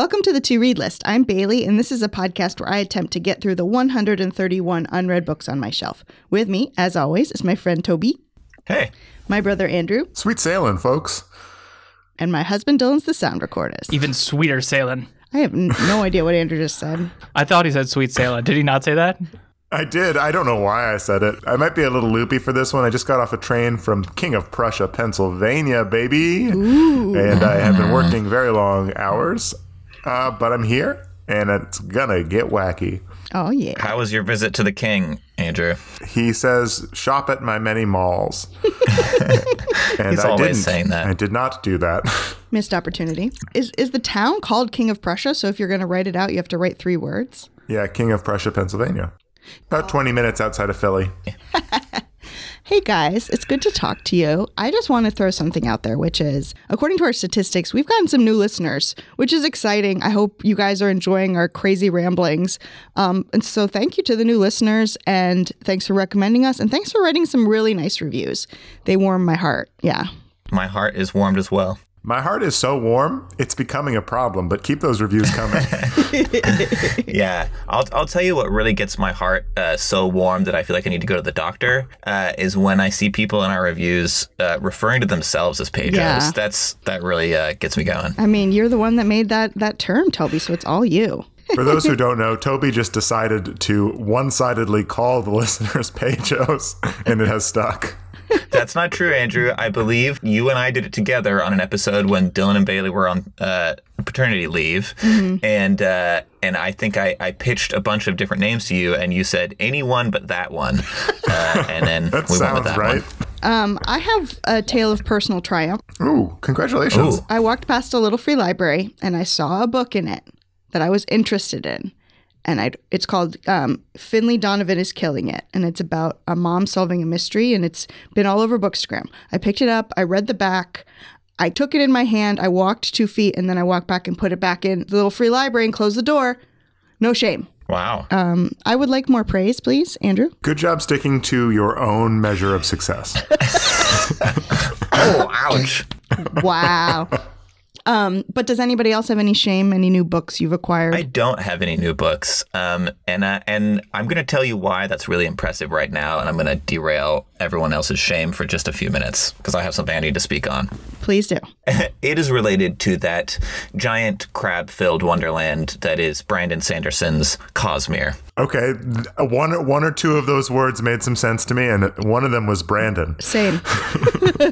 Welcome to the To Read List. I'm Bailey, and this is a podcast where I attempt to get through the 131 unread books on my shelf. With me, as always, is my friend Toby, Hey, my brother Andrew, Sweet sailing, folks. and my husband Dylan's the sound recordist. Even sweeter sailing. I have n- no idea what Andrew just said. I thought he said sweet sailing. Did he not say that? I did. I don't know why I said it. I might be a little loopy for this one. I just got off a train from King of Prussia, Pennsylvania, baby. And I have been working very long hours. Uh, but I'm here, and it's gonna get wacky. Oh, yeah. how was your visit to the king, Andrew? He says, "Shop at my many malls," and He's I always didn't. saying that. I did not do that. Missed opportunity. Is, is the town called King of Prussia? So if you're going to write it out, you have to write three words? yeah, King of Prussia, Pennsylvania, about 20 minutes outside of Philly. Hey guys, it's good to talk to you. I just want to throw something out there, which is according to our statistics, we've gotten some new listeners, which is exciting. I hope you guys are enjoying our crazy ramblings. Um, and so, thank you to the new listeners, and thanks for recommending us, and thanks for writing some really nice reviews. They warm my heart. Yeah. My heart is warmed as well. My heart is so warm, it's becoming a problem. But keep those reviews coming. Yeah, I'll, I'll tell you what really gets my heart uh, so warm that I feel like I need to go to the doctor uh, is when I see people in our reviews uh, referring to themselves as Pedros. Yeah. That's that really uh, gets me going. I mean, you're the one that made that that term, Toby, so it's all you. For those who don't know, Toby just decided to one-sidedly call the listeners Pejos, and it has stuck. That's not true, Andrew. I believe you and I did it together on an episode when Dylan and Bailey were on uh, paternity leave, and uh, and I think I, I pitched a bunch of different names to you, and you said anyone but that one, uh, and then That we went with sounds that right. one. Um, I have a tale of personal triumph. Ooh, congratulations. Ooh. I walked past a little free library and I saw a book in it that I was interested in. And I, it's called um, Finley Donovan is Killing It. And it's about a mom solving a mystery. And it's been all over Bookstagram. I picked it up, I read the back, I took it in my hand, I walked two feet, and then I walked back and put it back in the little free library and closed the door. No shame. Wow. Um, I would like more praise, please, Andrew. Good job sticking to your own measure of success. oh, ouch. Wow. Um, but does anybody else have any shame? Any new books you've acquired? I don't have any new books, um, and uh, and I'm going to tell you why that's really impressive right now, and I'm going to derail everyone else's shame for just a few minutes because I have something I need to speak on. Please do. it is related to that giant crab-filled wonderland that is Brandon Sanderson's Cosmere. Okay, one one or two of those words made some sense to me, and one of them was Brandon. Same.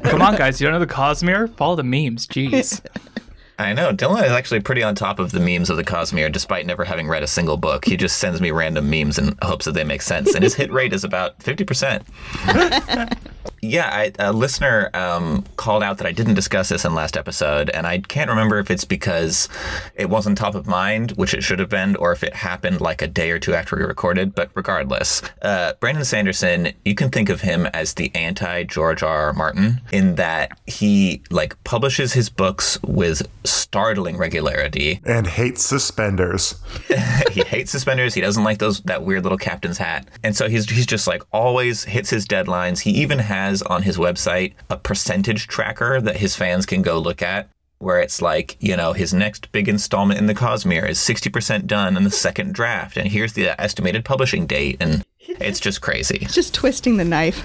Come on, guys. You don't know the Cosmere? Follow the memes. Jeez. I know Dylan is actually pretty on top of the memes of the Cosmere, despite never having read a single book. He just sends me random memes in hopes that they make sense, and his hit rate is about fifty percent. Yeah, I, a listener um, called out that I didn't discuss this in last episode, and I can't remember if it's because it wasn't top of mind, which it should have been, or if it happened like a day or two after we recorded. But regardless, uh, Brandon Sanderson, you can think of him as the anti George R. R. Martin in that he like publishes his books with startling regularity. And hates suspenders. he hates suspenders. He doesn't like those that weird little captain's hat, and so he's he's just like always hits his deadlines. He even has on his website a percentage tracker that his fans can go look at. Where it's like, you know, his next big installment in the Cosmere is 60% done in the second draft, and here's the estimated publishing date. And it's just crazy. just twisting the knife.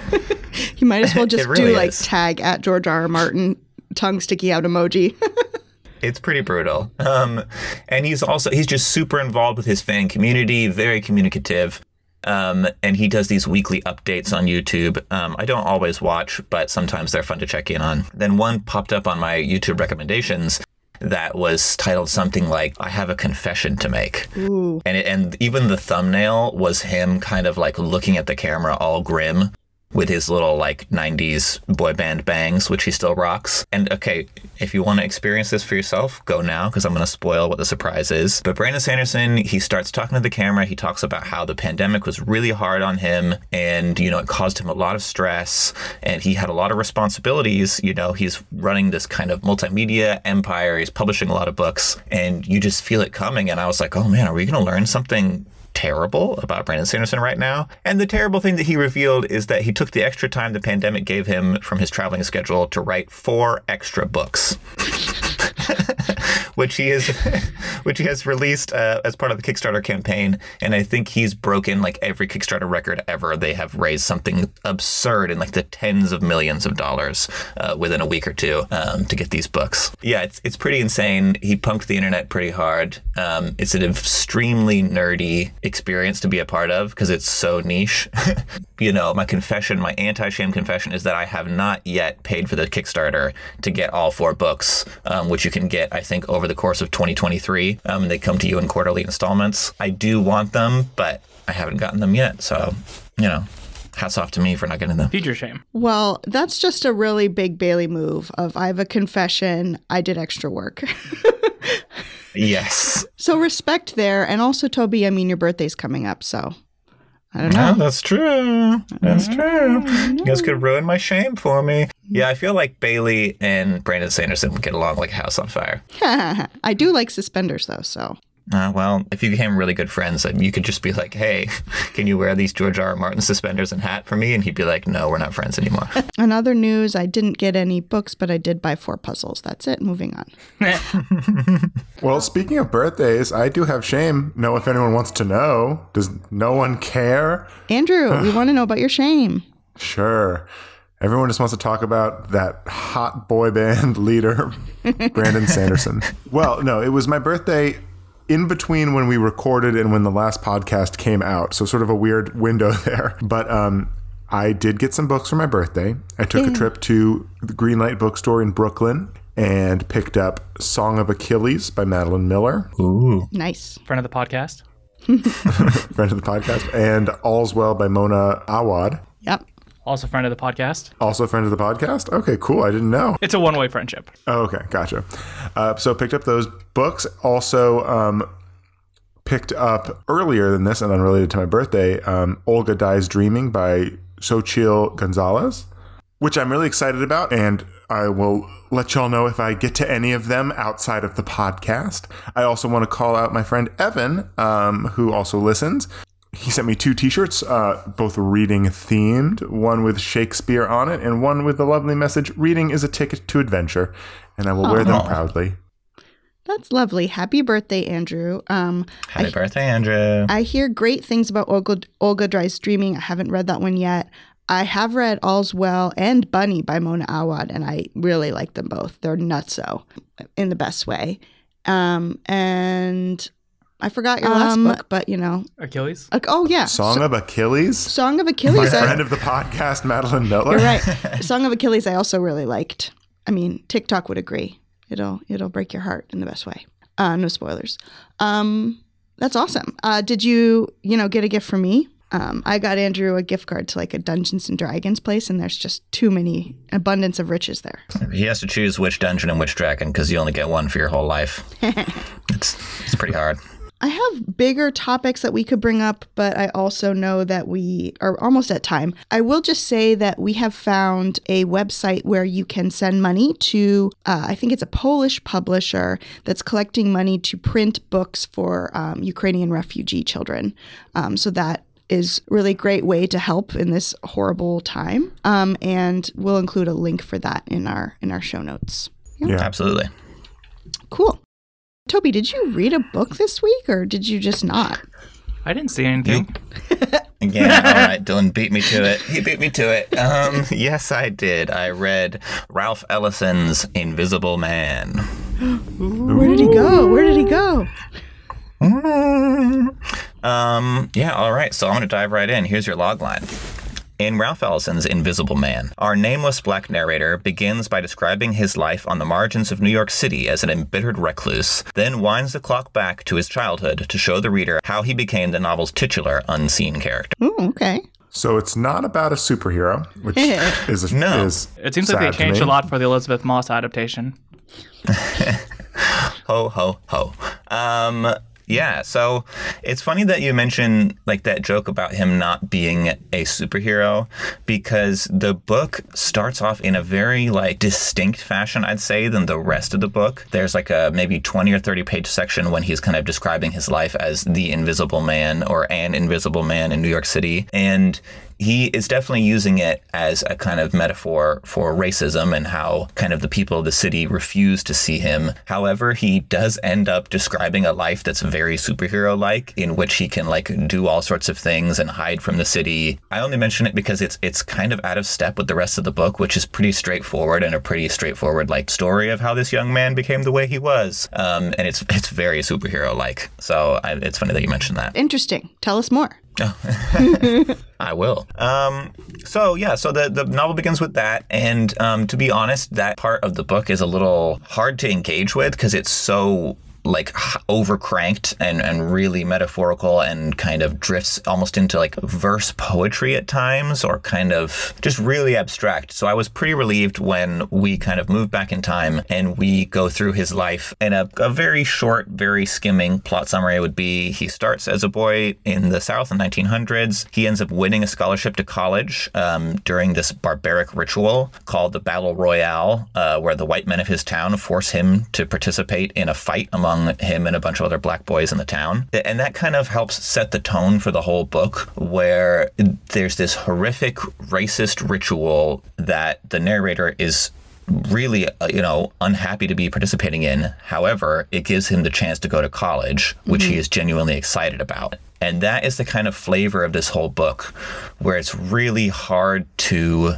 you might as well just really do like tag at George R. R. Martin, tongue sticky out emoji. It's pretty brutal. Um, and he's also he's just super involved with his fan community, very communicative. Um, and he does these weekly updates on YouTube. Um, I don't always watch, but sometimes they're fun to check in on. Then one popped up on my YouTube recommendations that was titled something like "I have a confession to make," Ooh. and it, and even the thumbnail was him kind of like looking at the camera, all grim, with his little like 90s boy band bangs, which he still rocks. And okay, if you want to experience this for yourself, go now because I'm going to spoil what the surprise is. But Brandon Sanderson, he starts talking to the camera. He talks about how the pandemic was really hard on him and, you know, it caused him a lot of stress and he had a lot of responsibilities. You know, he's running this kind of multimedia empire, he's publishing a lot of books, and you just feel it coming. And I was like, oh man, are we going to learn something? Terrible about Brandon Sanderson right now. And the terrible thing that he revealed is that he took the extra time the pandemic gave him from his traveling schedule to write four extra books. which he is which he has released uh, as part of the Kickstarter campaign. And I think he's broken like every Kickstarter record ever. They have raised something absurd in like the tens of millions of dollars uh, within a week or two um, to get these books. Yeah, it's, it's pretty insane. He punked the internet pretty hard. Um, it's an extremely nerdy experience to be a part of because it's so niche. you know, my confession, my anti shame confession is that I have not yet paid for the Kickstarter to get all four books, um, which you can get, I think, over the course of 2023. Um, they come to you in quarterly installments. I do want them, but I haven't gotten them yet. So, you know, hats off to me for not getting them. Future shame. Well, that's just a really big Bailey move of I have a confession, I did extra work. Yes. so respect there. And also, Toby, I mean, your birthday's coming up. So I don't Yeah, know. that's true. That's true. You guys could ruin my shame for me. Mm-hmm. Yeah, I feel like Bailey and Brandon Sanderson would get along like a house on fire. I do like suspenders, though. So Uh, well, if you became really good friends, then you could just be like, "Hey, can you wear these George R. R. Martin suspenders and hat for me?" And he'd be like, "No, we're not friends anymore." In other news, I didn't get any books, but I did buy four puzzles. That's it. Moving on. Well, speaking of birthdays, I do have shame. Know if anyone wants to know. Does no one care? Andrew, we want to know about your shame. Sure. Everyone just wants to talk about that hot boy band leader, Brandon Sanderson. Well, no, it was my birthday in between when we recorded and when the last podcast came out. So, sort of a weird window there. But um, I did get some books for my birthday. I took a trip to the Greenlight Bookstore in Brooklyn and picked up Song of Achilles by Madeline Miller, Ooh. Nice. Friend of the podcast. friend of the podcast, and All's Well by Mona Awad, Yep. Also friend of the podcast. also a friend of the podcast. Okay, cool. I didn't know. It's a one-way friendship. Oh, okay, gotcha. Uh, so picked up those books. Also um, picked up earlier than this and unrelated to my birthday, um, Olga Dies Dreaming by Xochitl Gonzalez, which I'm really excited about, and I will let y'all know if I get to any of them outside of the podcast. I also want to call out my friend Evan, um, who also listens. He sent me two T-shirts, uh, both reading themed, one with Shakespeare on it, and one with the lovely message "Reading is a ticket to adventure," and I will wear them proudly. That's lovely. Happy birthday, Andrew. Um, Happy birthday, Andrew. I hear great things about Olga, Olga Dries Dreaming. I haven't read that one yet. I have read All's Well and Bunny by Mona Awad, and I really like them both. They're nutso in the best way. Um, and I forgot your last book, but you know, Achilles. like, oh yeah, Song of Achilles. Song of My Achilles. I- friend of the podcast, Madeline Miller. You're right. Song of Achilles. I also really liked. I mean, TikTok would agree. It'll it'll break your heart in the best way. Uh, no spoilers. Um, that's awesome. Uh, did you you know get a gift from me? Um, I got Andrew a gift card to like a Dungeons and Dragons place, and there's just too many abundance of riches there. He has to choose which dungeon and which dragon because you only get one for your whole life. it's it's pretty hard. I have bigger topics that we could bring up, but I also know that we are almost at time. I will just say that we have found a website where you can send money to, uh, I think it's a Polish publisher that's collecting money to print books for um, Ukrainian refugee children. Um, so that is really great way to help in this horrible time. Um, and we'll include a link for that in our in our show notes. Yeah. Absolutely. Cool. Toby, did you read a book this week or did you just not? I didn't see anything. Again, all right, Dylan beat me to it. He beat me to it. Um, yes, I did. I read Ralph Ellison's Invisible Man. Where did he go? Where did he go? Um, yeah, all right. So I'm going to dive right in. Here's your log line. In Ralph Ellison's Invisible Man, our nameless black narrator begins by describing his life on the margins of New York City as an embittered recluse, then winds the clock back to his childhood to show the reader how he became the novel's titular unseen character. Oh, okay. So it's not about a superhero, which is No. is It seems like they changed a lot for the Elisabeth Moss adaptation. Ho ho ho. Um yeah, so it's funny that you mention like that joke about him not being a superhero because the book starts off in a very like distinct fashion I'd say than the rest of the book. There's like a maybe 20 or 30 page section when he's kind of describing his life as the invisible man or an invisible man in New York City and he is definitely using it as a kind of metaphor for racism and how kind of the people of the city refuse to see him. However, he does end up describing a life that's very superhero like, in which he can like do all sorts of things and hide from the city. I only mention it because it's it's kind of out of step with the rest of the book, which is pretty straightforward and a pretty straightforward like story of how this young man became the way he was. Um, and it's it's very superhero like. So I, it's funny that you mentioned that. Interesting. Tell us more. I will. Um, so yeah, so the, the novel begins with that, and um, to be honest, that part of the book is a little hard to engage with because it's so like overcranked and, and really metaphorical and kind of drifts almost into like verse poetry at times or kind of just really abstract. So I was pretty relieved when we kind of moved back in time and we go through his life. And a, a very short, very skimming plot summary would be he starts as a boy in the South in 1900s. He ends up winning a scholarship to college um, during this barbaric ritual called the Battle Royale, uh, where the white men of his town force him to participate in a fight among among him and a bunch of other black boys in the town. And that kind of helps set the tone for the whole book, where there's this horrific racist ritual that the narrator is really, uh, you know, unhappy to be participating in. However, it gives him the chance to go to college, which mm-hmm. he is genuinely excited about. And that is the kind of flavor of this whole book, where it's really hard to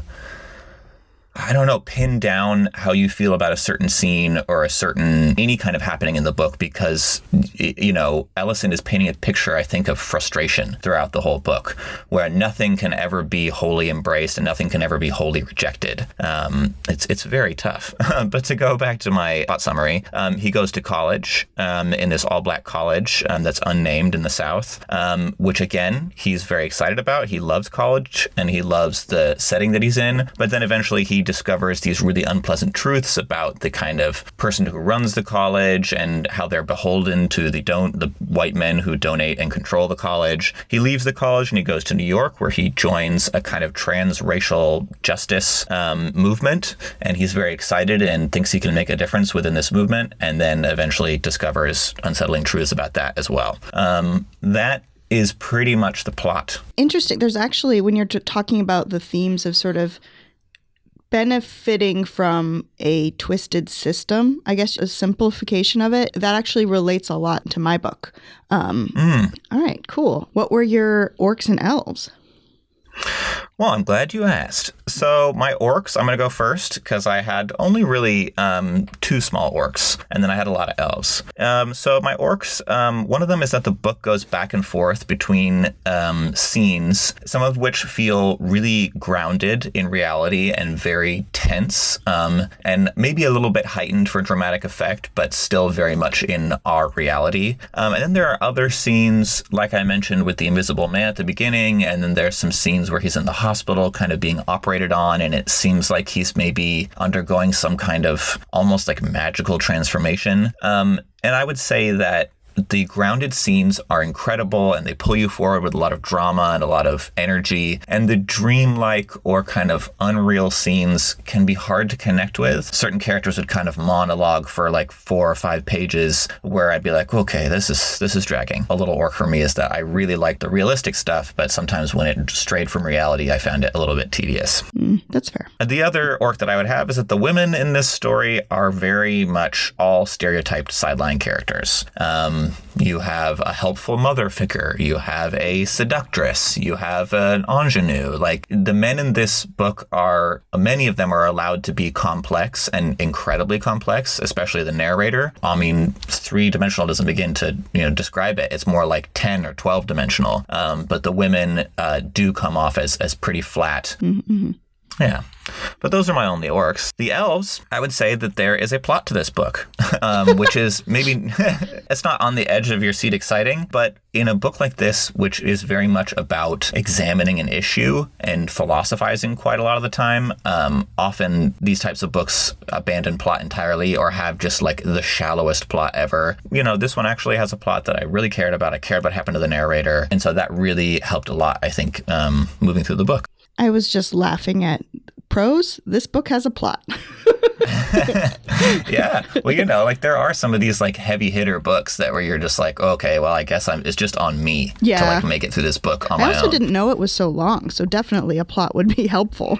I don't know, pin down how you feel about a certain scene or a certain any kind of happening in the book because you know Ellison is painting a picture, I think, of frustration throughout the whole book, where nothing can ever be wholly embraced and nothing can ever be wholly rejected. Um, it's it's very tough. but to go back to my summary, um, he goes to college um, in this all-black college um, that's unnamed in the South, um, which again he's very excited about. He loves college and he loves the setting that he's in. But then eventually he discovers these really unpleasant truths about the kind of person who runs the college and how they're beholden to the don't the white men who donate and control the college. He leaves the college and he goes to New York, where he joins a kind of transracial justice um, movement, and he's very excited and thinks he can make a difference within this movement, and then eventually discovers unsettling truths about that as well. Um, that is pretty much the plot. Interesting. There's actually, when you're t- talking about the themes of sort of benefiting from a twisted system, I guess a simplification of it, that actually relates a lot to my book. Um, mm. All right, cool. What were your orcs and elves? Well, I'm glad you asked. So, my orcs, I'm going to go first because I had only really um, two small orcs, and then I had a lot of elves. Um, so, my orcs, um, one of them is that the book goes back and forth between um, scenes, some of which feel really grounded in reality and very tense, um, and maybe a little bit heightened for dramatic effect, but still very much in our reality. Um, and then there are other scenes, like I mentioned, with the invisible man at the beginning, and then there's some scenes where he's in the hospital kind of being operated on, and it seems like he's maybe undergoing some kind of almost like magical transformation. Um, and I would say that the grounded scenes are incredible and they pull you forward with a lot of drama and a lot of energy. And the dreamlike or kind of unreal scenes can be hard to connect with. Certain characters would kind of monologue for like four or five pages where I'd be like, okay, this is this is dragging. A little orc for me is that I really like the realistic stuff, but sometimes when it strayed from reality, I found it a little bit tedious. Mm, that's fair. The other orc that I would have is that the women in this story are very much all stereotyped sideline characters. Um, you have a helpful mother figure, you have a seductress, you have an ingenue. Like the men in this book are, many of them are allowed to be complex and incredibly complex, especially the narrator. I mean, three dimensional doesn't begin to, you know, describe it. It's more like 10 or 12 dimensional. Um, but the women uh, do come off as, as pretty flat. Mm-hmm. Yeah. But those are my only orcs. The elves, I would say that there is a plot to this book, um, which is maybe it's not on the edge of your seat exciting, but in a book like this, which is very much about examining an issue and philosophizing quite a lot of the time, um, often these types of books abandon plot entirely or have just like the shallowest plot ever. You know, this one actually has a plot that I really cared about. I cared what happened to the narrator, and so that really helped a lot. I think um, moving through the book. I was just laughing at prose. This book has a plot. yeah. Well, you know, like there are some of these like heavy hitter books that where you're just like, okay, well, I guess I'm. It's just on me to Yeah. like make it through this book on I my also didn't know it was so long, so definitely a plot would be helpful.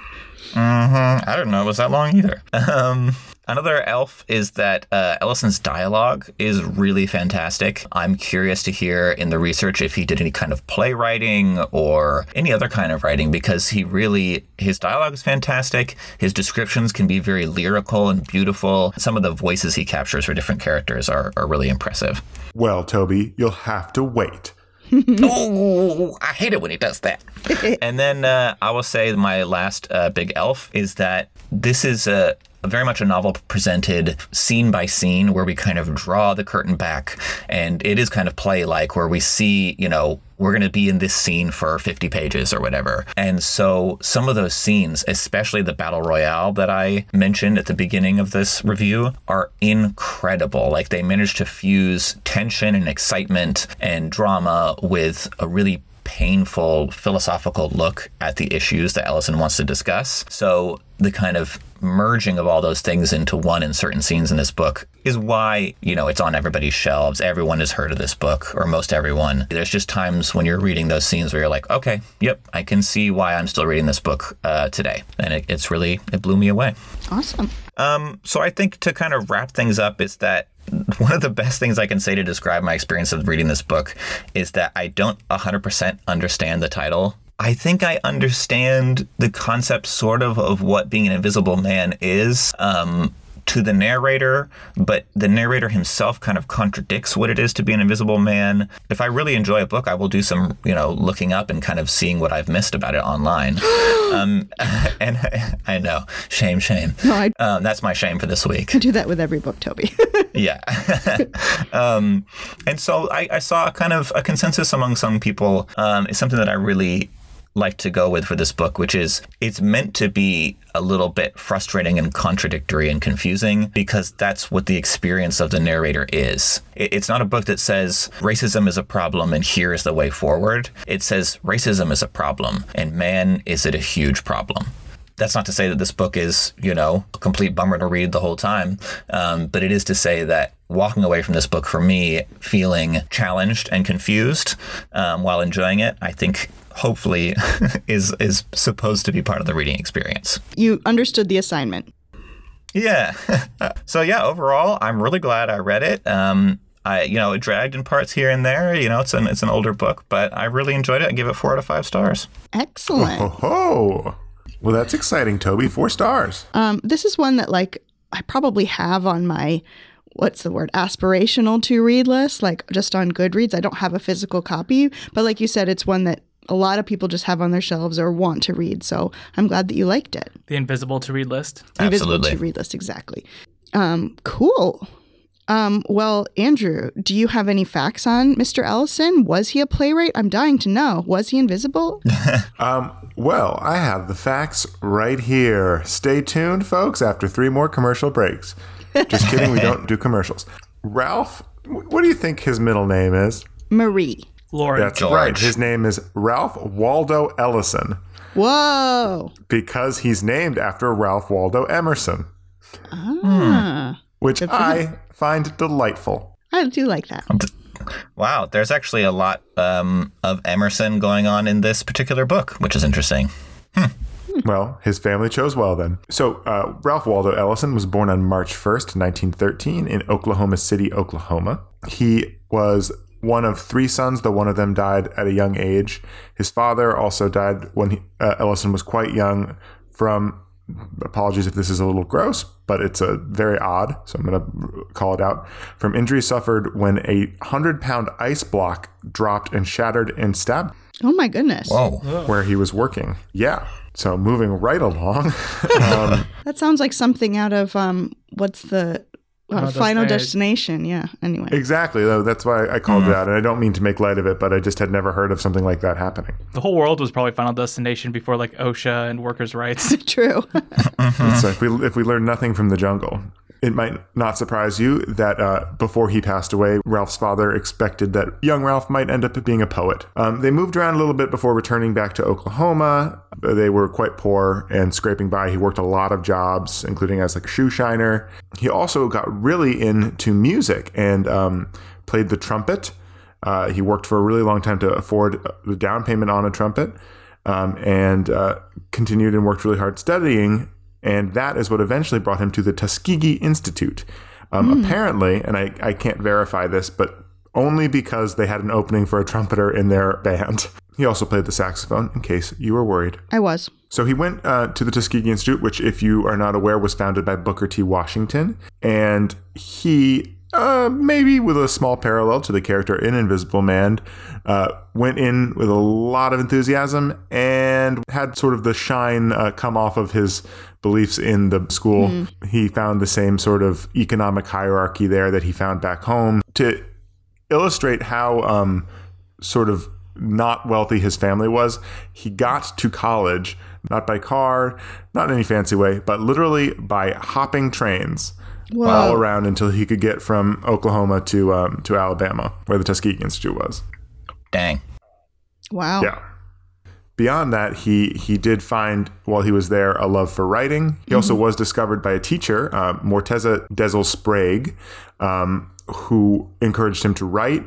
Hmm. I don't know it was that long either. Um, another elf is that uh, Ellison's dialogue is really fantastic. I'm curious to hear in the research if he did any kind of playwriting or any other kind of writing because he really his dialogue is fantastic. His descriptions can be very lyrical and beautiful. Some of the voices he captures for different characters are, are really impressive. Well, Toby, you'll have to wait. oh, I hate it when he does that. and then uh, I will say my last uh, big elf is that this is a. Very much a novel presented scene by scene where we kind of draw the curtain back and it is kind of play like where we see, you know, we're going to be in this scene for 50 pages or whatever. And so some of those scenes, especially the battle royale that I mentioned at the beginning of this review, are incredible. Like they managed to fuse tension and excitement and drama with a really painful philosophical look at the issues that Ellison wants to discuss. So the kind of merging of all those things into one in certain scenes in this book is why, you know, it's on everybody's shelves. Everyone has heard of this book, or most everyone. There's just times when you're reading those scenes where you're like, okay, yep, I can see why I'm still reading this book uh, today. And it, it's really, it blew me away. Awesome. Um, so I think to kind of wrap things up is that one of the best things I can say to describe my experience of reading this book is that I don't 100% understand the title. I think I understand the concept sort of of what being an invisible man is. Um, to the narrator, but the narrator himself kind of contradicts what it is to be an invisible man. If I really enjoy a book, I will do some, you know, looking up and kind of seeing what I've missed about it online. um, and I know, shame, shame. No, I Um, that's my shame for this week. I do that with every book, Toby. Yeah. um, and so I, I saw a kind of a consensus among some people. Um, it's something that I really like to go with for this book, which is it's meant to be a little bit frustrating and contradictory and confusing because that's what the experience of the narrator is. It's not a book that says racism is a problem and here is the way forward. It says racism is a problem and man, is it a huge problem that's not to say that this book is, you know, a complete bummer to read the whole time, um, but it is to say that walking away from this book for me feeling challenged and confused um, while enjoying it, I think hopefully is is supposed to be part of the reading experience. you understood the assignment. Yeah. so yeah, overall, I'm really glad I read it. Um, I, you know, it dragged in parts here and there. You know, it's an it's an older book, but I really enjoyed it. I give it four out of five stars. Excellent. Oh, ho. Well, that's exciting, Toby. Four stars. Um, this is one that like I probably have on my what's the word aspirational to read list, like just on Goodreads. I don't have a physical copy, but like you said, it's one that a lot of people just have on their shelves or want to read. So I'm glad that you liked it. The invisible to read list. Absolutely. Invisible to read list exactly. Um, cool. Um, well, Andrew, do you have any facts on Mr. Ellison? Was he a playwright? I'm dying to know. Was he invisible? Um, well, I have the facts right here. Stay tuned, folks, after three more commercial breaks. Just kidding, we don't do commercials. Ralph, what do you think his middle name is? Marie. Lord. That's George. right. His name is Ralph Waldo Ellison Whoa. because he's named after Ralph Waldo Emerson, Ah. which I find delightful. I do like that. Wow, there's actually a lot um, of Emerson going on in this particular book, which is interesting. Well, his family chose well then. So, uh, Ralph Waldo Ellison was born on March 1st, 1913, in Oklahoma City, Oklahoma. He was one of three sons, though one of them died at a young age. His father also died when he, uh, Ellison was quite young from, apologies if this is a little gross, but it's a very odd, so I'm going to call it out, from injuries suffered when a 100 pound ice block dropped and shattered and stabbed Oh my goodness. Whoa. where he was working. Yeah. So moving right along. um, That sounds like something out of um what's the uh, Final Final Destination. Destination. Yeah. Anyway. exactly. Though that's why I called it out, and I don't mean to make light of it, but I just had never heard of something like that happening. The whole world was probably Final Destination before like OSHA and workers' rights. True. So if we if we learn nothing from the jungle, it might not surprise you that uh, before he passed away, Ralph's father expected that young Ralph might end up being a poet. Um, they moved around a little bit before returning back to Oklahoma. They were quite poor and scraping by. He worked a lot of jobs, including as like a shoe shiner. He also got really into music and um, played the trumpet. Uh, he worked for a really long time to afford the down payment on a trumpet um, and uh, continued and worked really hard studying. And that is what eventually brought him to the Tuskegee Institute. Um, Apparently, and I, I can't verify this, but only because they had an opening for a trumpeter in their band. He also played the saxophone, in case you were worried. I was. So he went uh, to the Tuskegee Institute, which, if you are not aware, was founded by Booker T. Washington. And he, uh, maybe with a small parallel to the character in Invisible Man, uh, went in with a lot of enthusiasm and had sort of the shine uh, come off of his beliefs in the school. He found the same sort of economic hierarchy there that he found back home. To illustrate how um, sort of not wealthy his family was, he got to college not by car, not in any fancy way, but literally by hopping trains all around until he could get from Oklahoma to um, to Alabama, where the Tuskegee Institute was. Dang. Wow. Yeah. Beyond that, he he did find while he was there a love for writing. He also was discovered by a teacher, uh, Morteza Drezel Sprague, um, who encouraged him to write,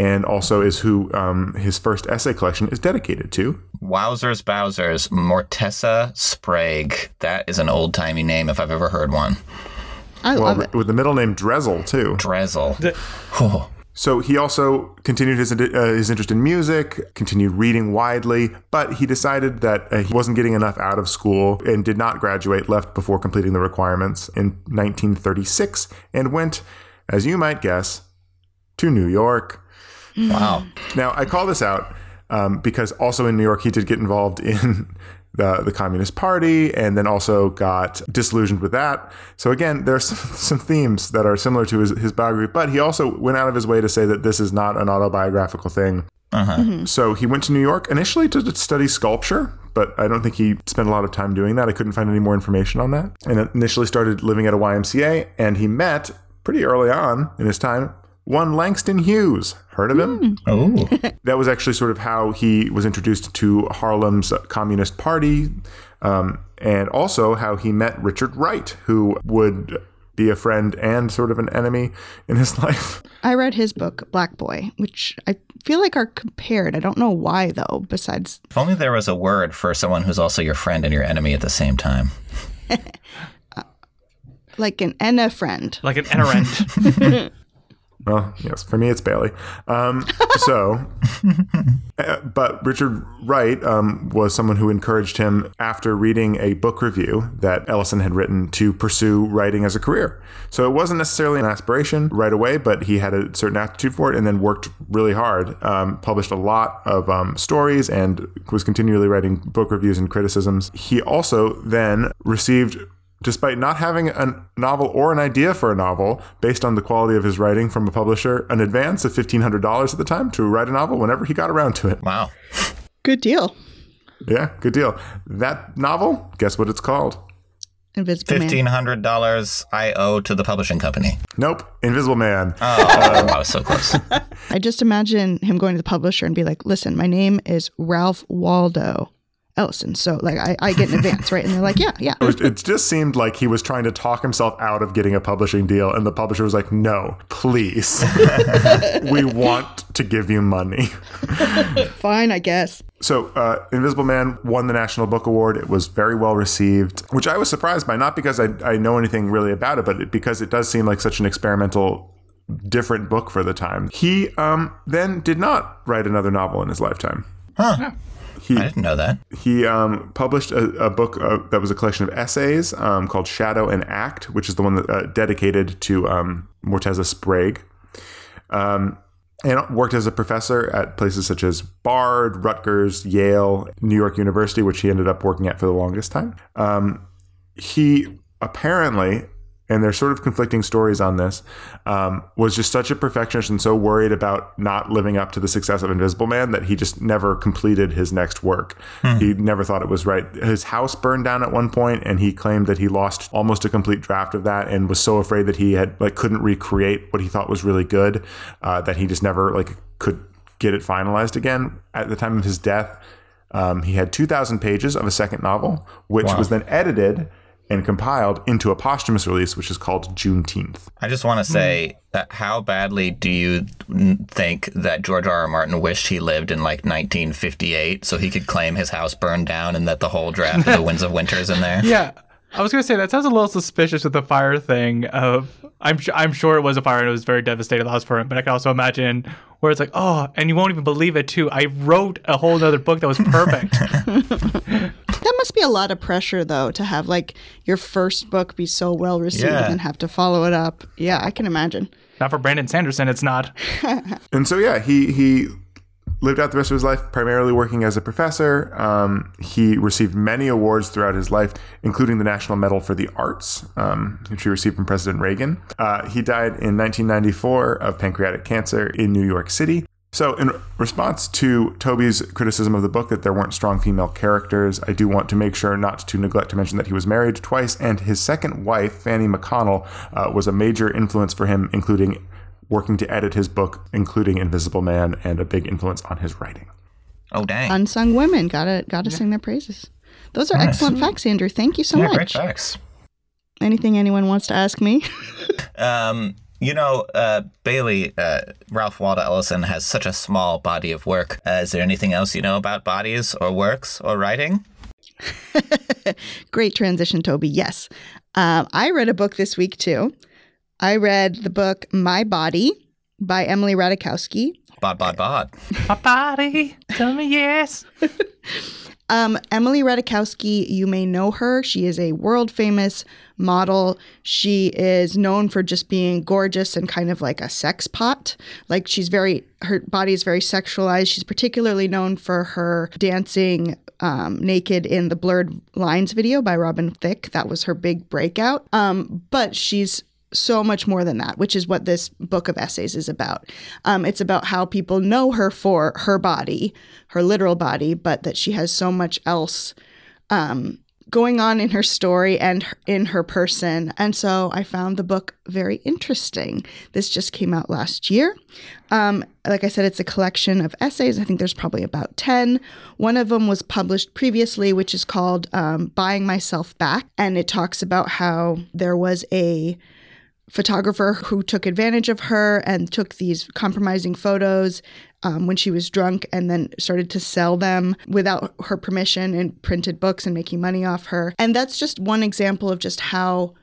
and also is who um, his first essay collection is dedicated to. Wowzers Bowsers, Morteza Sprague. That is an old timey name if I've ever heard one. I Well, love it. with the middle name Drezel too. Drezel. The- Oh, So he also continued his uh, his interest in music, continued reading widely, but he decided that uh, he wasn't getting enough out of school and did not graduate. Left before completing the requirements in 1936 and went, as you might guess, to New York. wow. Now I call this out um, because also in New York he did get involved in. The, the Communist Party, and then also got disillusioned with that. So again, there's some, some themes that are similar to his, his biography, but he also went out of his way to say that this is not an autobiographical thing. Uh-huh. Mm-hmm. So he went to New York initially to study sculpture, but I don't think he spent a lot of time doing that. I couldn't find any more information on that. And initially started living at a YMCA, and he met pretty early on in his time one Langston Hughes. Heard of him? Oh, That was actually sort of how he was introduced to Harlem's Communist Party, um, and also how he met Richard Wright, who would be a friend and sort of an enemy in his life. I read his book, Black Boy, which I feel like are compared. I don't know why, though, besides, if only there was a word for someone who's also your friend and your enemy at the same time. like an and a friend. like an enterant. Well, yes, for me it's Bailey. Um, so, uh, but Richard Wright um, was someone who encouraged him after reading a book review that Ellison had written to pursue writing as a career. So it wasn't necessarily an aspiration right away, but he had a certain aptitude for it and then worked really hard. Um, published a lot of um, stories and was continually writing book reviews and criticisms. He also then received despite not having a novel or an idea for a novel based on the quality of his writing from a publisher, an advance of $1,500 at the time to write a novel whenever he got around to it. Wow. Good deal. Yeah, good deal. That novel, guess what it's called? Invisible Fifteen hundred dollars I owe to the publishing company. Nope, Invisible Man. Oh, um, I was so close. I just imagine him going to the publisher and be like, listen, my name is Ralph Waldo Ellison. So, like, I, I get an advance, right? And they're like, yeah, yeah. It, was- it just seemed like he was trying to talk himself out of getting a publishing deal, and the publisher was like, no, please. we want to give you money. Fine, I guess. So, uh, Invisible Man won the National Book Award. It was very well received, which I was surprised by, not because I, I know anything really about it, but because it does seem like such an experimental, different book for the time. He um, then did not write another novel in his lifetime. Huh. He, I didn't know that. he um, published a, a book uh, that was a collection of essays um, called Shadow and Act, which is the one that uh, dedicated to um, Morteza Sprague. Um, and worked as a professor at places such as Bard, Rutgers, Yale, New York University, which he ended up working at for the longest time. Um, he apparently and there's sort of conflicting stories on this, um, was just such a perfectionist and so worried about not living up to the success of Invisible Man that he just never completed his next work. Hmm. He never thought it was right. His house burned down at one point, and he claimed that he lost almost a complete draft of that and was so afraid that he had like couldn't recreate what he thought was really good uh, that he just never like could get it finalized again. At the time of his death, um, he had 2,000 pages of a second novel, which wow. was then edited and compiled into a posthumous release, which is called Juneteenth. I just want to hmm. say that how badly do you think that George R. R. Martin wished he lived in like 1958 so he could claim his house burned down and that the whole draft of The Winds of Winter is in there? Yeah. I was gonna say that sounds a little suspicious with the fire thing. Of I'm I'm sure it was a fire and it was very devastating loss for him. But I can also imagine where it's like, oh, and you won't even believe it too. I wrote a whole other book that was perfect. that must be a lot of pressure though to have like your first book be so well received yeah. and have to follow it up. Yeah, I can imagine. Not for Brandon Sanderson, it's not. and so yeah, he he lived out the rest of his life primarily working as a professor. Um, he received many awards throughout his life, including the National Medal for the Arts, um, which he received from President Reagan. Uh, he died in 1994 of pancreatic cancer in New York City. So, in response to Toby's criticism of the book that there weren't strong female characters, I do want to make sure not to neglect to mention that he was married twice, and his second wife, Fanny McConnell, uh, was a major influence for him, including working to edit his book, including Invisible Man, and a big influence on his writing. Oh dang! Unsung women gotta gotta yeah. sing their praises. Those are nice. excellent facts, Andrew. Thank you so yeah, much. Great facts. Anything anyone wants to ask me? um, you know, uh, Bailey, uh, Ralph Waldo Ellison has such a small body of work. Uh, is there anything else you know about bodies or works or writing? Great transition, Toby. Yes. Um, I read a book this week too. I read the book My Body by Emily Ratajkowski. Bod, bod, bod. My body, tell me yes. um, Emily Ratajkowski, you may know her. She is a world famous model. She is known for just being gorgeous and kind of like a sex pot. Like she's very, her body is very sexualized. She's particularly known for her dancing um, naked in the Blurred Lines video by Robin Thicke. That was her big breakout. Um, but she's so much more than that, which is what this book of essays is about. Um, it's about how people know her for her body, her literal body, but that she has so much else um, going on in her story and in her person. And so I found the book very interesting. This just came out last year. Um, like I said, it's a collection of essays. I think there's probably about 10. One of them was published previously, which is called um, Buying Myself Back. And it talks about how there was a photographer who took advantage of her and took these compromising photos um, when she was drunk and then started to sell them without her permission and printed books and making money off her. And that's just one example of just how,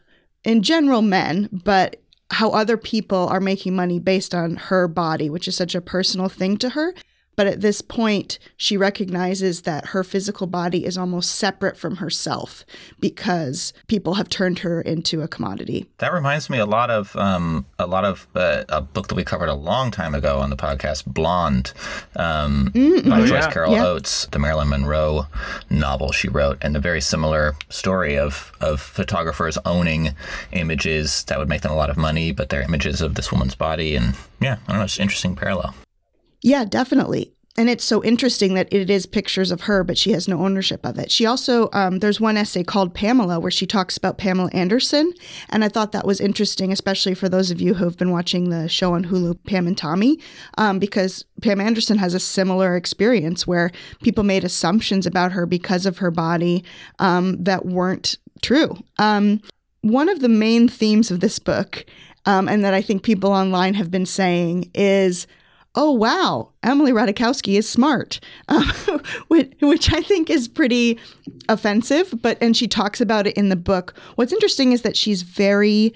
in general, men, but how other people are making money based on her body, which is such a personal thing to her. But at this point, she recognizes that her physical body is almost separate from herself because people have turned her into a commodity. That reminds me a lot of um, a lot of uh, a book that we covered a long time ago on the podcast, Blonde, um, mm-hmm. by Joyce yeah. Carol yeah. Oates, the Marilyn Monroe novel she wrote, and a very similar story of of photographers owning images that would make them a lot of money, but they're images of this woman's body, and yeah, I don't know, it's an interesting parallel. Yeah, definitely. And it's so interesting that it is pictures of her, but she has no ownership of it. She also, um, there's one essay called Pamela where she talks about Pamela Anderson. And I thought that was interesting, especially for those of you who have been watching the show on Hulu, Pam and Tommy, um, because Pam Anderson has a similar experience where people made assumptions about her because of her body um, that weren't true. Um, one of the main themes of this book, um, and that I think people online have been saying, is oh, wow, Emily Ratajkowski is smart, um, which, which I think is pretty offensive. But, and she talks about it in the book. What's interesting is that she's very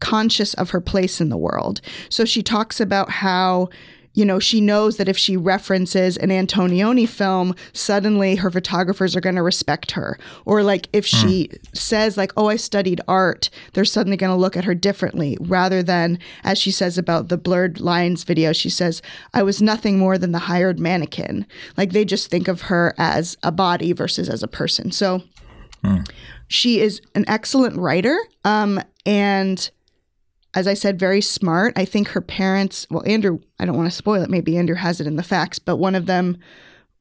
conscious of her place in the world. So she talks about how you know, she knows that if she references an Antonioni film, suddenly her photographers are going to respect her. Or like if she mm. says like, "Oh, I studied art," they're suddenly going to look at her differently rather than as she says about the blurred lines video, she says, "I was nothing more than the hired mannequin." Like they just think of her as a body versus as a person. So mm. She is an excellent writer. Um, and as I said, very smart. I think her parents, well, Andrew, I don't want to spoil it. Maybe Andrew has it in the facts, but one of them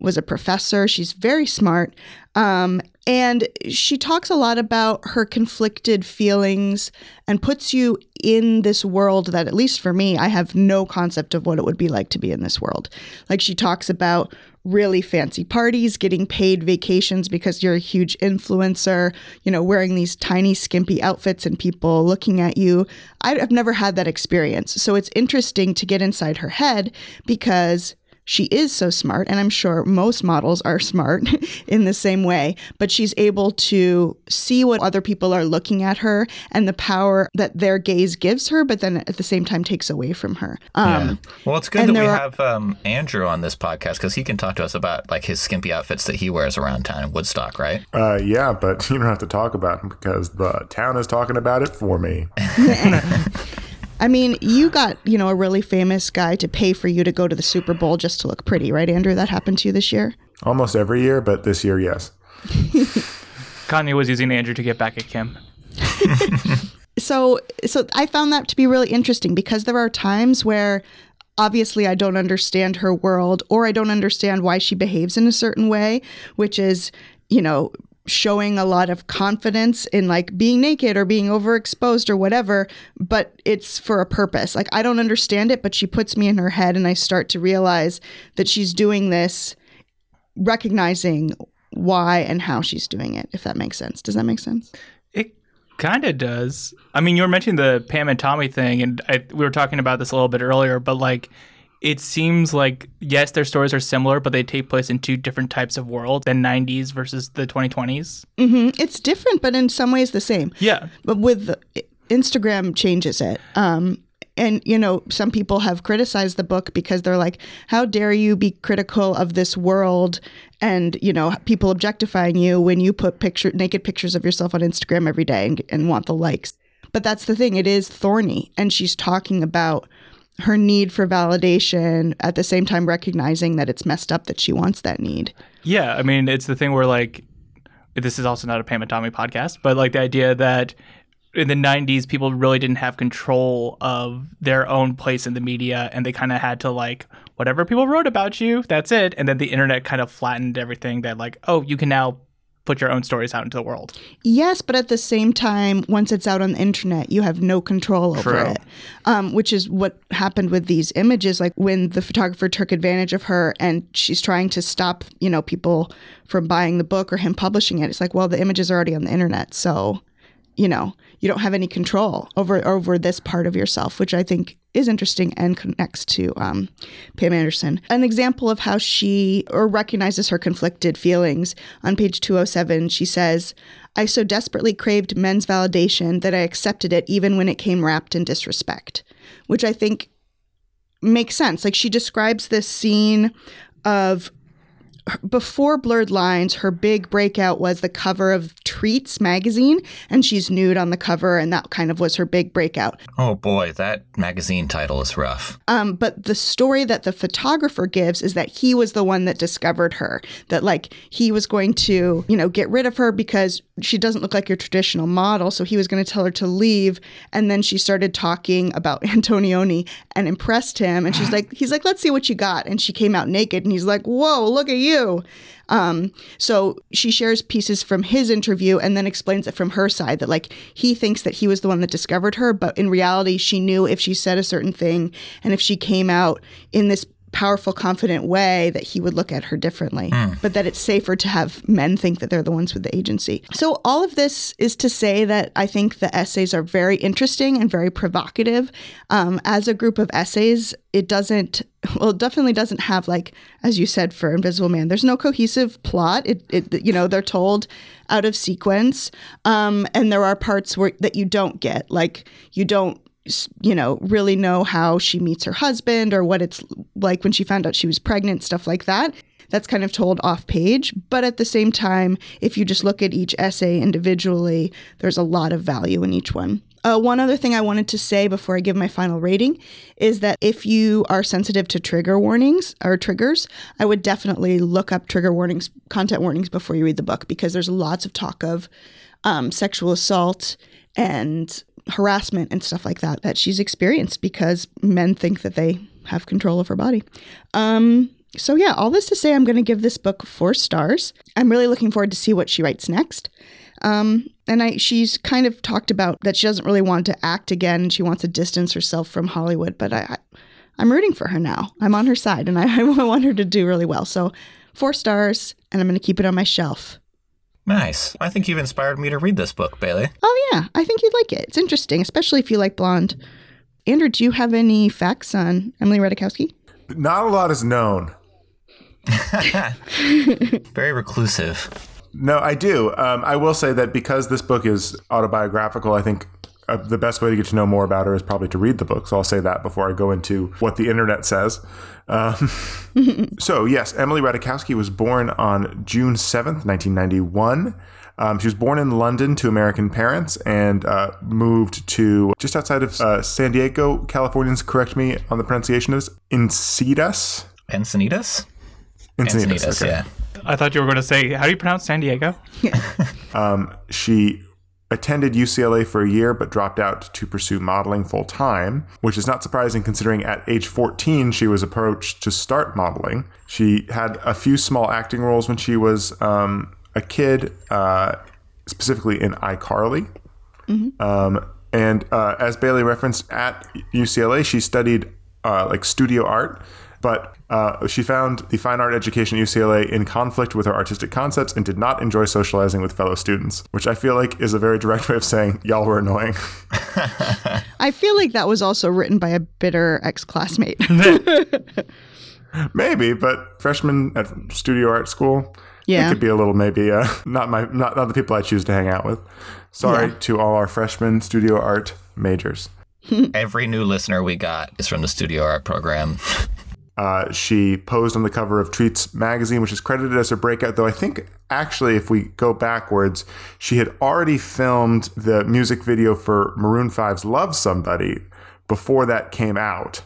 was a professor. She's very smart. Um, and she talks a lot about her conflicted feelings and puts you in this world that, at least for me, I have no concept of what it would be like to be in this world. Like she talks about really fancy parties, getting paid vacations because you're a huge influencer, you know, wearing these tiny, skimpy outfits and people looking at you. I've never had that experience. So it's interesting to get inside her head because she is so smart, and I'm sure most models are smart in the same way, but she's able to see what other people are looking at her and the power that their gaze gives her, but then at the same time takes away from her. Um, yeah. Well, it's good that we are, have um, Andrew on this podcast because he can talk to us about like his skimpy outfits that he wears around town in Woodstock, right? Uh, yeah, but you don't have to talk about them because the town is talking about it for me. I mean, you got, you know, a really famous guy to pay for you to go to the Super Bowl just to look pretty, right, Andrew? That happened to you this year? Almost every year, but this year, yes. Kanye was using Andrew to get back at Kim. so so I found that to be really interesting because there are times where obviously I don't understand her world or I don't understand why she behaves in a certain way, which is, you know, showing a lot of confidence in like being naked or being overexposed or whatever, but it's for a purpose. Like I don't understand it, but she puts me in her head and I start to realize that she's doing this recognizing why and how she's doing it, if that makes sense. Does that make sense? It kind of does. I mean, you were mentioning the Pam and Tommy thing, and I, we were talking about this a little bit earlier, but like it seems like yes, their stories are similar, but they take place in two different types of worlds: the '90s versus the 2020s. Mm-hmm. It's different, but in some ways the same. Yeah, but with the, Instagram changes it. Um, and you know, some people have criticized the book because they're like, "How dare you be critical of this world?" And you know, people objectifying you when you put picture naked pictures of yourself on Instagram every day and, and want the likes. But that's the thing; it is thorny, and she's talking about her need for validation at the same time recognizing that it's messed up that she wants that need. Yeah, I mean, it's the thing where like this is also not a Pam and Tommy podcast, but like the idea that in the 90s people really didn't have control of their own place in the media and they kind of had to like whatever people wrote about you, that's it. And then the internet kind of flattened everything that like, oh, you can now put your own stories out into the world. Yes, but at the same time, once it's out on the internet, you have no control over True. it, um, which is what happened with these images. Like when the photographer took advantage of her and she's trying to stop, you know, people from buying the book or him publishing it. It's like, well, the images are already on the internet, so you know, you don't have any control over over this part of yourself, which I think is interesting and connects to um, Pam Anderson. An example of how she or recognizes her conflicted feelings on page 207, she says, I so desperately craved men's validation that I accepted it even when it came wrapped in disrespect, which I think makes sense. Like she describes this scene of before Blurred Lines, her big breakout was the cover of Treats magazine, and she's nude on the cover, and that kind of was her big breakout. Oh boy, that magazine title is rough. Um, but the story that the photographer gives is that he was the one that discovered her, that like he was going to, you know, get rid of her because she doesn't look like your traditional model, so he was going to tell her to leave, and then she started talking about Antonioni and impressed him, and she's like, he's like, let's see what you got, and she came out naked, and he's like, whoa, look at you. Um, so she shares pieces from his interview and then explains it from her side that like he thinks that he was the one that discovered her, but in reality, she knew if she said a certain thing and if she came out in this powerful, confident way that he would look at her differently, mm. but that it's safer to have men think that they're the ones with the agency. So, all of this is to say that I think the essays are very interesting and very provocative. Um, as a group of essays, it doesn't, well, it definitely doesn't have, like, as you said, for Invisible Man, there's no cohesive plot. It, it you know, they're told out of sequence. Um, and there are parts where that you don't get, like, you don't you know, really know how she meets her husband or what it's like when she found out she was pregnant, stuff like that. That's kind of told off page. But at the same time, if you just look at each essay individually, there's a lot of value in each one. Uh, one other thing I wanted to say before I give my final rating is that if you are sensitive to trigger warnings or triggers, I would definitely look up trigger warnings, content warnings before you read the book because there's lots of talk of um, sexual assault and harassment and stuff like that that she's experienced because men think that they have control of her body. Um, so yeah, all this to say, I'm going to give this book four stars. I'm really looking forward to see what she writes next. Um, and I, she's kind of talked about that she doesn't really want to act again. She wants to distance herself from Hollywood, but I, I I'm rooting for her now. I'm on her side, and I, I want her to do really well. So, four stars, and I'm going to keep it on my shelf. Nice. I think you've inspired me to read this book, Bailey. Oh yeah, I think you'd like it. It's interesting, especially if you like blonde. Andrew, do you have any facts on Emily Ratajkowski? Not a lot is known. Very reclusive. No, I do. Um, I will say that because this book is autobiographical, I think uh, the best way to get to know more about her is probably to read the book. So I'll say that before I go into what the internet says. Um, so, yes, Emily Ratajkowski was born on June 7th, 1991. Um, she was born in London to American parents and uh, moved to just outside of uh, San Diego. Californians, correct me on the pronunciation of this. Encinitas? Encinitas? Encinitas, Encinitas, okay. yeah. I thought you were going to say, how do you pronounce San Diego? She attended UCLA for a year but dropped out to pursue modeling full time, which is not surprising considering at age 14 she was approached to start modeling. She had a few small acting roles when she was um, a kid, uh, specifically in iCarly. Um, and uh, as Bailey referenced, at UCLA she studied uh, like studio art. But uh, she found the fine art education at UCLA in conflict with her artistic concepts and did not enjoy socializing with fellow students, which I feel like is a very direct way of saying y'all were annoying. I feel like that was also written by a bitter ex classmate. maybe, but freshman at studio art school, Yeah. it could be a little maybe uh, not my not, not the people I choose to hang out with. Sorry Yeah. to all our freshman studio art majors. Every new listener we got is from the studio art program. Uh, she posed on the cover of Treats magazine, which is credited as her breakout. Though I think actually, if we go backwards, she had already filmed the music video for Maroon 5's "Love Somebody" before that came out.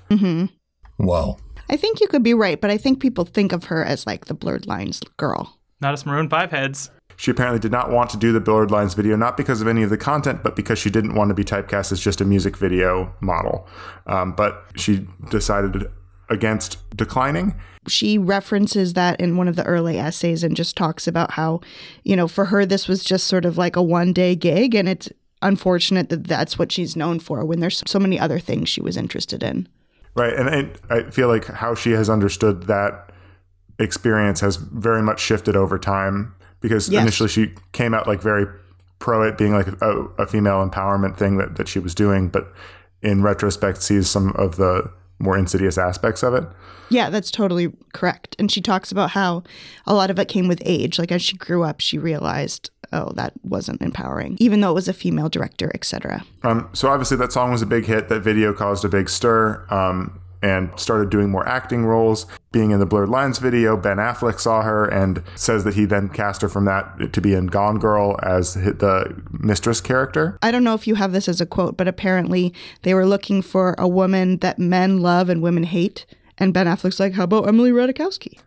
Whoa. I think you could be right, but I think people think of her as like the blurred lines girl. Not as Maroon 5 heads. She apparently did not want to do the Blurred Lines video, not because of any of the content, but because she didn't want to be typecast as just a music video model. Um, but she decided against declining. she references that in one of the early essays and just talks about how, you know, for her, this was just sort of like a one day gig. And it's unfortunate that that's what she's known for when there's so many other things she was interested in. Right. And I, I feel like how she has understood that experience has very much shifted over time because Yes. initially she came out like very pro it being like a, a female empowerment thing that, that she was doing, but in retrospect sees some of the more insidious aspects of it. Yeah, that's totally correct. And she talks about how a lot of it came with age. Like as she grew up, she realized, oh, that wasn't empowering, even though it was a female director, etc. Um, so obviously that song was a big hit. That video caused a big stir um, and started doing more acting roles. Being in the Blurred Lines video, Ben Affleck saw her and says that he then cast her from that to be in Gone Girl as the mistress character. I don't know if you have this as a quote, but apparently they were looking for a woman that men love and women hate. And Ben Affleck's like, how about Emily Ratajkowski?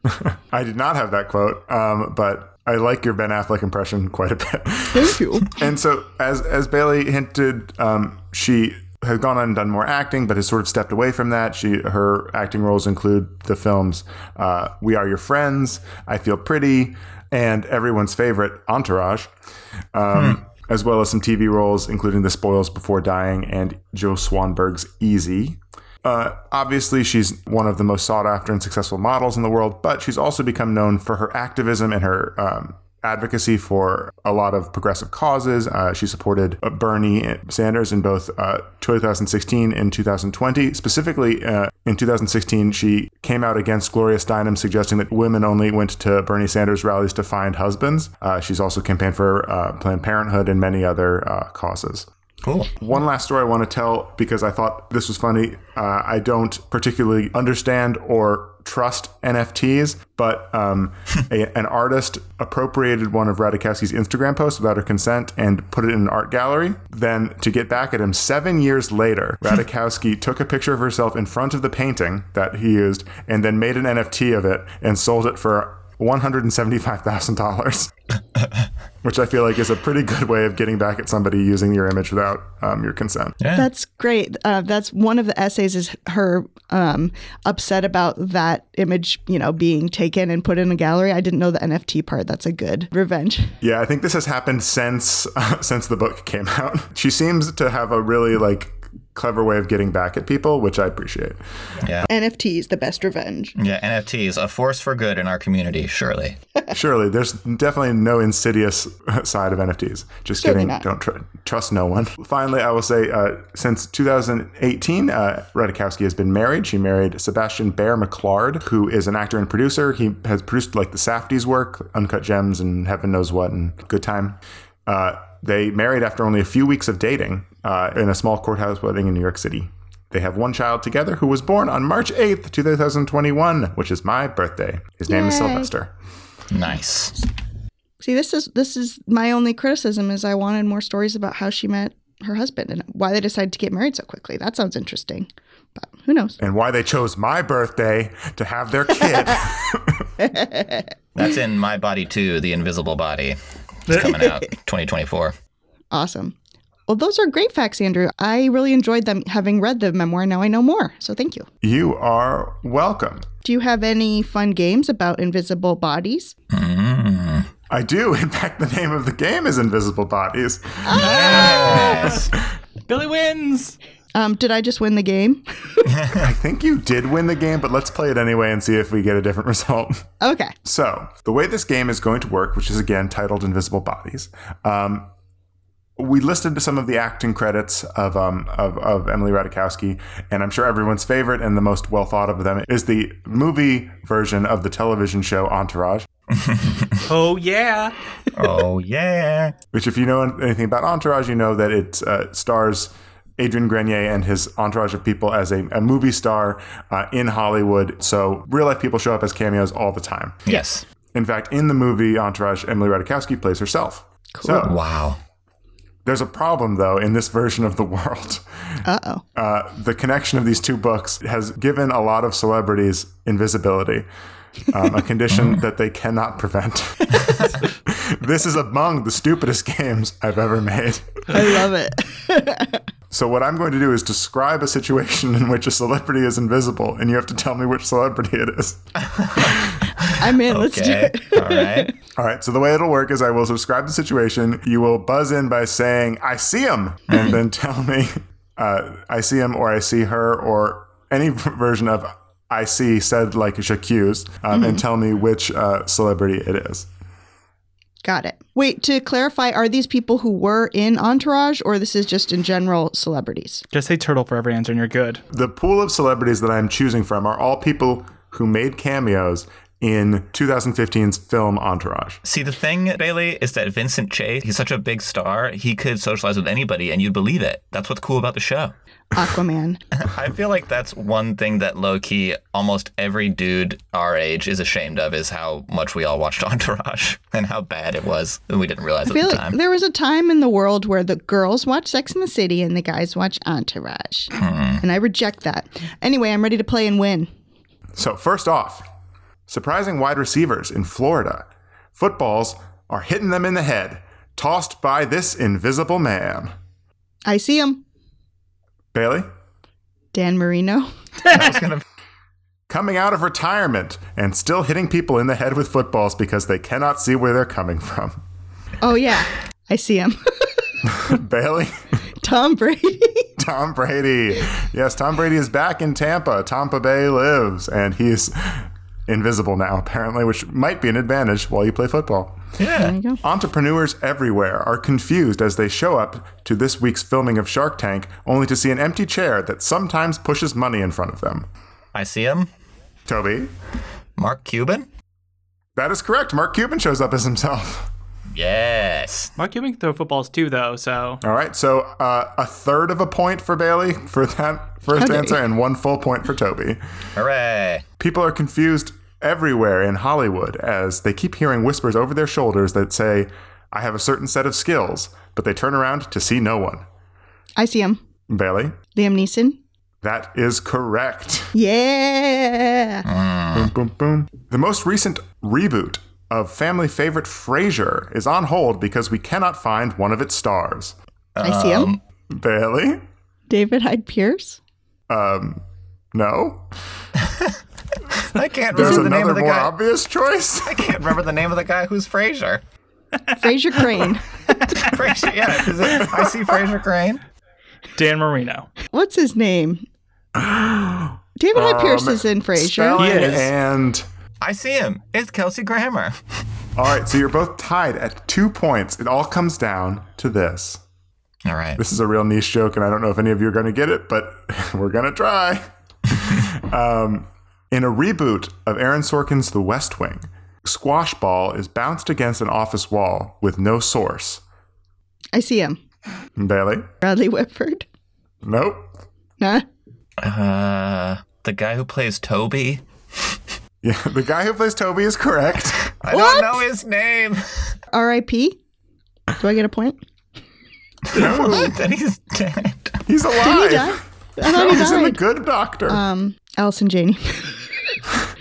I did not have that quote, um, but I like your Ben Affleck impression quite a bit. Thank you. and so, as as Bailey hinted, um, she has gone on and done more acting, but has sort of stepped away from that. She her acting roles include the films uh, "We Are Your Friends," "I Feel Pretty," and everyone's favorite "Entourage," um, as well as some TV roles, including "The Spoils Before Dying" and Joe Swanberg's "Easy." Uh, obviously, she's one of the most sought after and successful models in the world, but she's also become known for her activism and her um, advocacy for a lot of progressive causes. Uh, she supported uh, Bernie Sanders in both uh, 2016 and 2020. Specifically, uh, in 2016, she came out against Gloria Steinem, suggesting that women only went to Bernie Sanders rallies to find husbands. Uh, she's also campaigned for uh, Planned Parenthood and many other causes. Cool. One last story I want to tell because I thought this was funny. Uh, I don't particularly understand or trust NFTs, but um, a, an artist appropriated one of Ratajkowski's Instagram posts without her consent and put it in an art gallery. Then, to get back at him, seven years later, Ratajkowski took a picture of herself in front of the painting that he used and then made an NFT of it and sold it for $175,000. Which I feel like is a pretty good way of getting back at somebody using your image without um, your consent. Yeah. That's great. Uh, that's one of the essays is her um, upset about that image, you know, being taken and put in a gallery. I didn't know the NFT part. That's a good revenge. Yeah, I think this has happened since uh, since the book came out. She seems to have a really like clever way of getting back at people, which I appreciate. Yeah. NFTs, the best revenge. Yeah, NFTs, a force for good in our community, surely. Surely, there's definitely no insidious side of NFTs. Just Certainly kidding. not. Don't tr- trust no one. Finally, I will say, uh, since 2018, uh, Ratajkowski has been married. She married Sebastian Bear McClard, who is an actor and producer. He has produced like the Safdies work, Uncut Gems, and heaven knows what, and Good Time. Uh, they married after only a few weeks of dating uh, in a small courthouse wedding in New York City. They have one child together who was born on March 8th, 2021, which is my birthday. His name is Sylvester. Nice. See, this is this is my only criticism is I wanted more stories about how she met her husband and why they decided to get married so quickly. That sounds interesting. But who knows? and why they chose my birthday to have their kid. That's in My Body Too, The Invisible Body. It's coming out 2024. Awesome. Well, those are great facts, Andrew. I really enjoyed them having read the memoir. Now I know more. So thank you. you are welcome. Do you have any fun games about invisible bodies? I do. In fact, the name of the game is Invisible Bodies. Yes. Billy wins. Um, did I just win the game? I think you did win the game, but let's play it anyway and see if we get a different result. Okay. So, the way this game is going to work, which is again titled Invisible Bodies, um, we listed some of the acting credits of, um, of, of Emily Ratajkowski, and I'm sure everyone's favorite and the most well thought of them is the movie version of the television show Entourage. Oh yeah. oh, yeah. Which, if you know anything about Entourage, you know that it uh, stars Adrian Grenier and his entourage of people as a, a movie star uh, in Hollywood. So, real life people show up as cameos all the time. Yes. In fact, in the movie Entourage, Emily Ratajkowski plays herself. So, Wow. There's a problem, though, in this version of the world. Uh oh. Uh, the connection of these two books has given a lot of celebrities invisibility. Um, a condition that they cannot prevent. this is among the stupidest games I've ever made. I love it. So what I'm going to do is describe a situation in which a celebrity is invisible, and you have to tell me which celebrity it is. I'm in. Let's do it. All right. All right. So the way it'll work is I will describe the situation. You will buzz in by saying "I see him," and then tell me uh, "I see him" or "I see her" or any version of "I see" said like j'accuse, um, and tell me which uh, celebrity it is. Got it. Wait, to clarify, are these people who were in Entourage or this is just in general celebrities? Just say turtle for every answer and you're good. The pool of celebrities that I'm choosing from are all people who made cameos in 2015's film Entourage. See, the thing, Bailey, is that Vincent Chase, he's such a big star, he could socialize with anybody and you'd believe it. That's what's cool about the show. Aquaman. I feel like that's one thing that low key almost every dude our age is ashamed of is how much we all watched Entourage and how bad it was. and We didn't realize I at feel the like time. there was a time in the world where the girls watch Sex in the City and the guys watch Entourage. Hmm. And I reject that. Anyway, I'm ready to play and win. So, first off, surprising wide receivers in Florida. Footballs are hitting them in the head, tossed by this invisible man. I see him. Bailey, Dan Marino. Gonna coming out of retirement and still hitting people in the head with footballs because they cannot see where they're coming from. Oh, yeah. I see him. Bailey, Tom Brady. Tom Brady. Yes, Tom Brady is back in Tampa. Tampa Bay lives, and he's invisible now, apparently, which might be an advantage while you play football. There you go. Entrepreneurs everywhere are confused as they show up to this week's filming of Shark Tank only to see an empty chair that sometimes pushes money in front of them. I see him. Toby, Mark Cuban? that is correct. Mark Cuban shows up as himself. Yes. Mark Cuban can throw footballs too, though. So All right, so uh, a third of a point for Bailey for that first Okay. answer, and one full point for Toby. Hooray. People are confused everywhere in Hollywood as they keep hearing whispers over their shoulders that say, I have a certain set of skills, but they turn around to see no one. I see him. Bailey, Liam Neeson. that is correct. Yeah. Boom, boom, boom. The most recent reboot of family favorite Frasier is on hold because we cannot find one of its stars. I see him. Bailey? David Hyde Pierce. Um, no. I can't There's remember the name another of the more guy. obvious choice. I can't remember the name of the guy who's Frasier. Frasier Crane. Frasier, yeah. Is it, I see Frasier Crane. Dan Marino. What's his name? David Hyde Pierce is in Frasier. Spelling He is. and I see him. It's Kelsey Grammer. all right, so you're both tied at two points. It all comes down to this. All right. This is a real niche joke, and I don't know if any of you are going to get it, but we're going to try. um, in a reboot of Aaron Sorkin's The West Wing, Squash Ball is bounced against an office wall with no source. I see him. Bailey? Bradley Whitford. Nope. Huh? Uh, the guy who plays Toby. Yeah, the guy who plays Toby is correct. I What? don't know his name. R.I.P. Do I get a point? No. then he's dead. He's alive. Did he die? I thought he died. He's in the good doctor. Um, Allison Janney.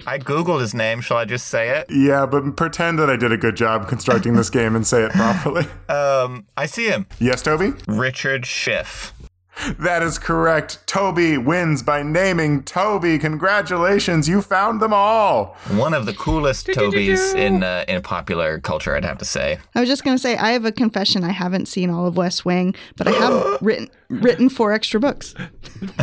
I googled his name. Shall I just say it? yeah, but pretend that I did a good job constructing this game and say it properly. Um, I see him. yes, Toby? Richard Schiff. That is correct. Toby wins by naming Toby. Congratulations, you found them all. One of the coolest Tobys in uh, in popular culture, I'd have to say. I was just gonna say I have a confession. I haven't seen all of West Wing, but I have written written four extra books.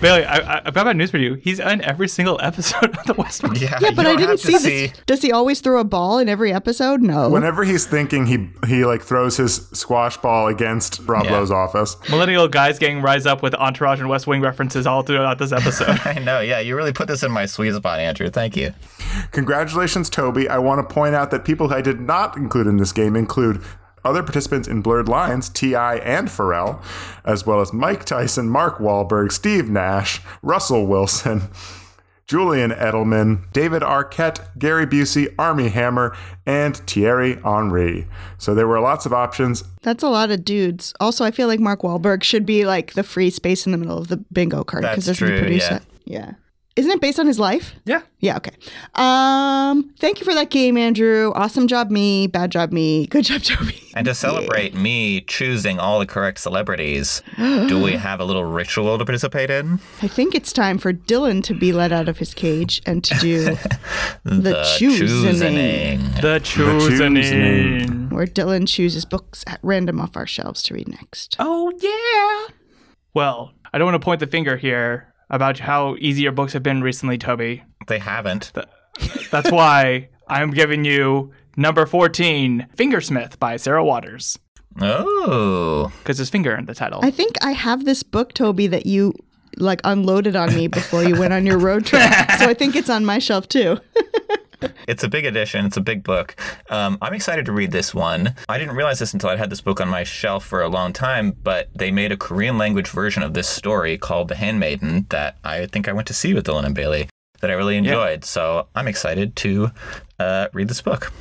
Bailey, I, I, I've got bad news for you. He's in every single episode of The West Wing. Yeah, Yeah, but I didn't have see to this. Does he always throw a ball in every episode? No. Whenever he's thinking, he he like throws his squash ball against Rob Yeah. Lowe's office. Millennial guys getting rise up with Entourage and West Wing references all throughout this episode. I know. Yeah, you really put this in my sweet spot, Andrew. Thank you. Congratulations, Toby. I want to point out that people I did not include in this game include other participants in Blurred Lines, T.I. and Pharrell, as well as Mike Tyson, Mark Wahlberg, Steve Nash, Russell Wilson, Julian Edelman, David Arquette, Gary Busey, Armie Hammer, and Thierry Henry. So there were lots of options. That's a lot of dudes. Also, I feel like Mark Wahlberg should be like the free space in the middle of the bingo card because doesn't true, he produce yeah. it? Yeah. Isn't it based on his life? yeah. Yeah, okay. Um, thank you for that game, Andrew. Awesome job, me. Bad job, me. Good job, Toby. And to celebrate me choosing all the correct celebrities, do we have a little ritual to participate in? I think it's time for Dylan to be let out of his cage and to do the, choosening, choosening. The choosing. where Dylan chooses books at random off our shelves to read next. Oh, yeah. Well, I don't want to point the finger here about how easy your books have been recently, Toby. They haven't. That's why I'm giving you number 14, Fingersmith by Sarah Waters, Oh, because there's finger in the title. I think I have this book, Toby, that you like unloaded on me before you went on your road trip. so I think it's on my shelf too. it's a big edition. It's a big book. Um, I'm excited to read this one. I didn't realize this until I'd had this book on my shelf for a long time, but they made a Korean language version of this story called The Handmaiden that I think I went to see with Dylan and Bailey that I really enjoyed. So I'm excited to uh, read this book.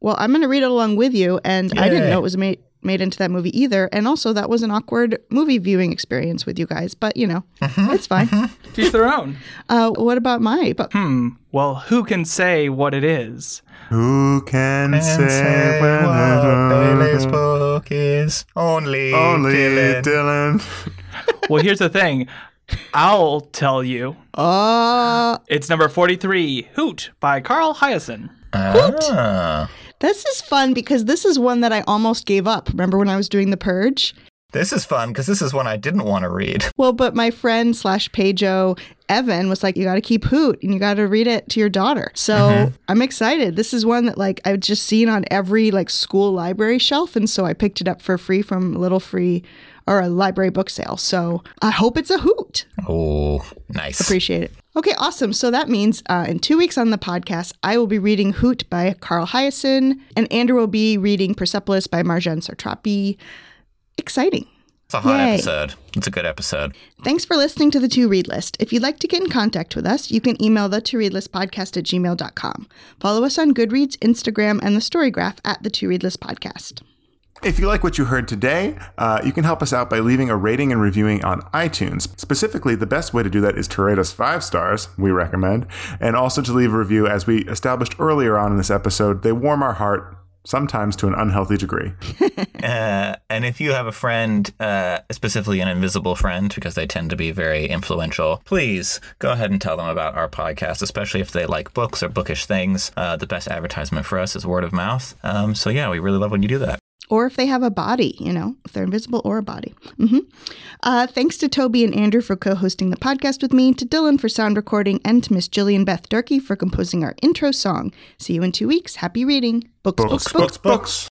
Well, I'm going to read it along with you, and I didn't know it was made made into that movie either. And also, that was an awkward movie viewing experience with you guys. But you know, it's fine. Teach their own. Uh, what about my? But Hmm. Well, who can say what it is? Who can say when Bailey's book is only, only Dylan. Dylan. Well, here's the thing. I'll tell you. uh, It's number 43, Hoot by Carl Hiaasen. Ah, this is fun because this is one that I almost gave up. Remember when I was doing the purge? this is fun because this is one I didn't want to read. Well, but my friend slash Pajo Evan was like, you got to keep Hoot and you got to read it to your daughter. So mm-hmm. I'm excited. This is one that like I've just seen on every like school library shelf, and so I picked it up for free from a little free or a library book sale. So I hope it's a hoot. Oh, nice. Appreciate it. Okay, awesome. So that means uh, in two weeks on the podcast, I will be reading Hoot by Carl Hiaasen, and Andrew will be reading Persepolis by Marjane Sartrapi. Exciting. It's a hot Yay. episode. It's a good episode. Thanks for listening to the To Read List. If you'd like to get in contact with us, you can email the To Read List podcast at gmail.com. Follow us on Goodreads, Instagram, and the Storygraph at the To Read List podcast. If you like what you heard today, uh, you can help us out by leaving a rating and reviewing on iTunes. Specifically, the best way to do that is to rate us five stars, we recommend, and also to leave a review. As we established earlier on in this episode, they warm our heart, sometimes to an unhealthy degree. Uh, and if you have a friend, uh, specifically an invisible friend, because they tend to be very influential, please go ahead and tell them about our podcast, especially if they like books or bookish things. Uh, the best advertisement for us is word of mouth. Um, so, yeah, we really love when you do that. Or if they have a body, you know, if they're invisible or a body. hmm Uh, thanks to Toby and Andrew for co hosting the podcast with me, to Dylan for sound recording, and to Miss Jillian Beth Durkee for composing our intro song. See you in two weeks. Happy reading. books books, books. books. books.